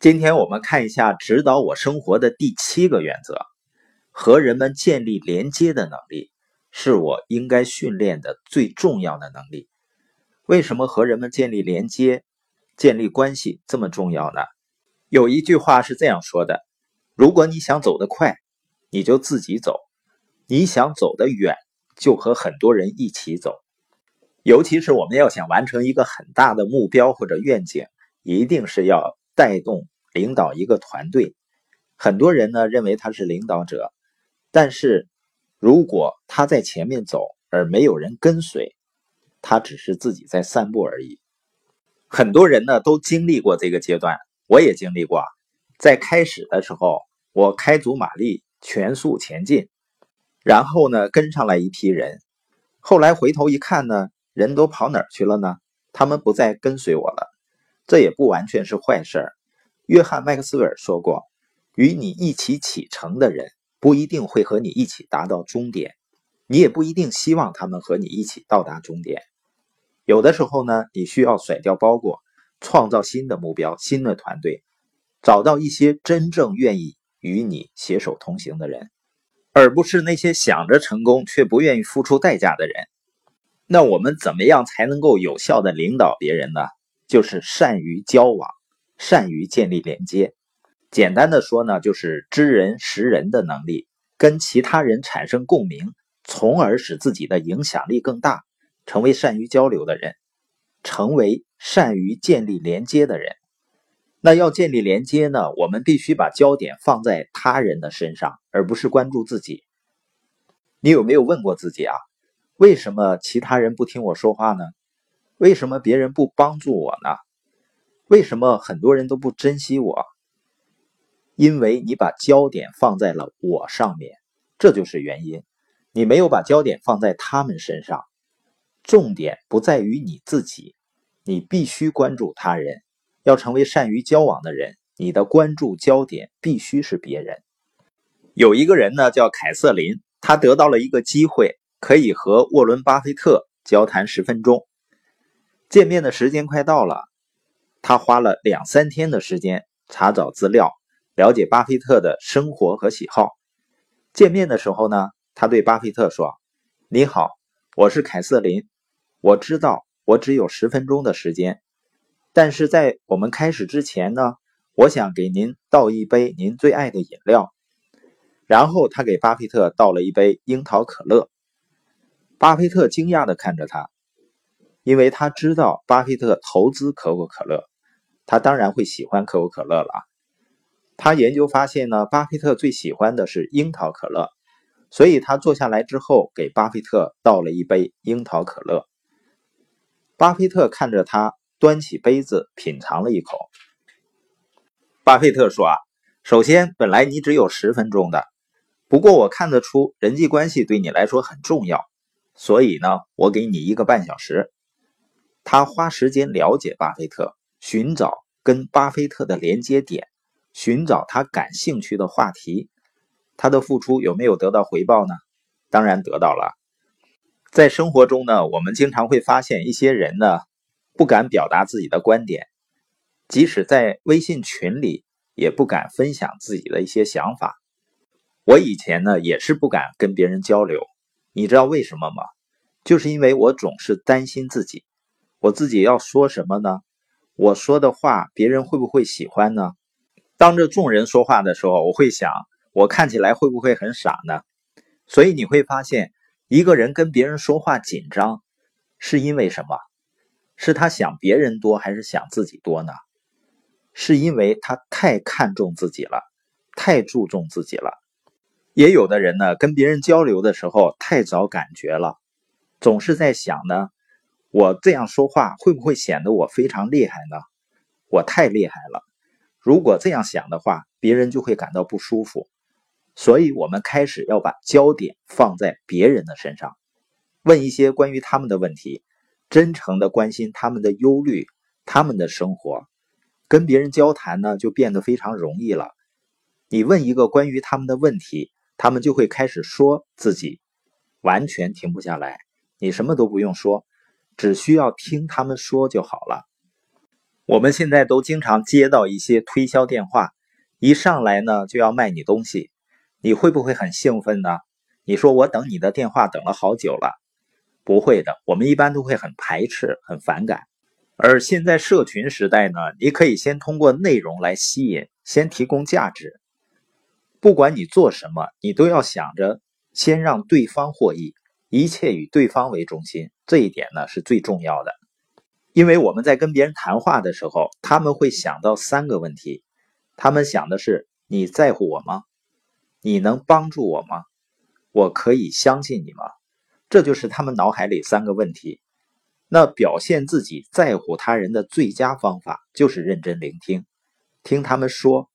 今天我们看一下指导我生活的第七个原则：和人们建立连接的能力，是我应该训练的最重要的能力。为什么和人们建立连接、建立关系这么重要呢？有一句话是这样说的：如果你想走得快，你就自己走；你想走得远，就和很多人一起走。尤其是我们要想完成一个很大的目标或者愿景，一定是要。带动领导一个团队，很多人呢认为他是领导者，但是如果他在前面走而没有人跟随，他只是自己在散步而已。很多人呢都经历过这个阶段，我也经历过。在开始的时候，我开足马力，全速前进，然后呢跟上来一批人，后来回头一看呢，人都跑哪儿去了呢？他们不再跟随我了。这也不完全是坏事儿。约翰·麦克斯韦尔说过：“与你一起启程的人，不一定会和你一起达到终点，你也不一定希望他们和你一起到达终点。有的时候呢，你需要甩掉包裹，创造新的目标、新的团队，找到一些真正愿意与你携手同行的人，而不是那些想着成功却不愿意付出代价的人。那我们怎么样才能够有效的领导别人呢？”就是善于交往，善于建立连接。简单的说呢，就是知人识人的能力，跟其他人产生共鸣，从而使自己的影响力更大，成为善于交流的人，成为善于建立连接的人。那要建立连接呢，我们必须把焦点放在他人的身上，而不是关注自己。你有没有问过自己啊？为什么其他人不听我说话呢？为什么别人不帮助我呢？为什么很多人都不珍惜我？因为你把焦点放在了我上面，这就是原因。你没有把焦点放在他们身上，重点不在于你自己，你必须关注他人。要成为善于交往的人，你的关注焦点必须是别人。有一个人呢，叫凯瑟琳，他得到了一个机会，可以和沃伦·巴菲特交谈十分钟。见面的时间快到了，他花了两三天的时间查找资料，了解巴菲特的生活和喜好。见面的时候呢，他对巴菲特说：“你好，我是凯瑟琳。我知道我只有十分钟的时间，但是在我们开始之前呢，我想给您倒一杯您最爱的饮料。”然后他给巴菲特倒了一杯樱桃可乐。巴菲特惊讶地看着他。因为他知道巴菲特投资可口可乐，他当然会喜欢可口可乐了。他研究发现呢，巴菲特最喜欢的是樱桃可乐，所以他坐下来之后给巴菲特倒了一杯樱桃可乐。巴菲特看着他端起杯子品尝了一口。巴菲特说：“啊，首先，本来你只有十分钟的，不过我看得出人际关系对你来说很重要，所以呢，我给你一个半小时。”他花时间了解巴菲特，寻找跟巴菲特的连接点，寻找他感兴趣的话题。他的付出有没有得到回报呢？当然得到了。在生活中呢，我们经常会发现一些人呢，不敢表达自己的观点，即使在微信群里也不敢分享自己的一些想法。我以前呢也是不敢跟别人交流，你知道为什么吗？就是因为我总是担心自己。我自己要说什么呢？我说的话别人会不会喜欢呢？当着众人说话的时候，我会想，我看起来会不会很傻呢？所以你会发现，一个人跟别人说话紧张，是因为什么？是他想别人多还是想自己多呢？是因为他太看重自己了，太注重自己了。也有的人呢，跟别人交流的时候太找感觉了，总是在想呢。我这样说话会不会显得我非常厉害呢？我太厉害了。如果这样想的话，别人就会感到不舒服。所以，我们开始要把焦点放在别人的身上，问一些关于他们的问题，真诚的关心他们的忧虑、他们的生活。跟别人交谈呢，就变得非常容易了。你问一个关于他们的问题，他们就会开始说自己，完全停不下来。你什么都不用说。只需要听他们说就好了。我们现在都经常接到一些推销电话，一上来呢就要卖你东西，你会不会很兴奋呢？你说我等你的电话等了好久了，不会的，我们一般都会很排斥、很反感。而现在社群时代呢，你可以先通过内容来吸引，先提供价值。不管你做什么，你都要想着先让对方获益，一切以对方为中心，这一点呢是最重要的。因为我们在跟别人谈话的时候，他们会想到三个问题，他们想的是：你在乎我吗？你能帮助我吗？我可以相信你吗？这就是他们脑海里三个问题。那表现自己在乎他人的最佳方法，就是认真聆听，听他们说。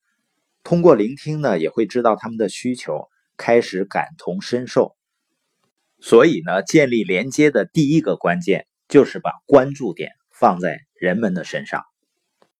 通过聆听呢，也会知道他们的需求，开始感同身受。所以呢，建立连接的第一个关键，就是把关注点。放在人们的身上。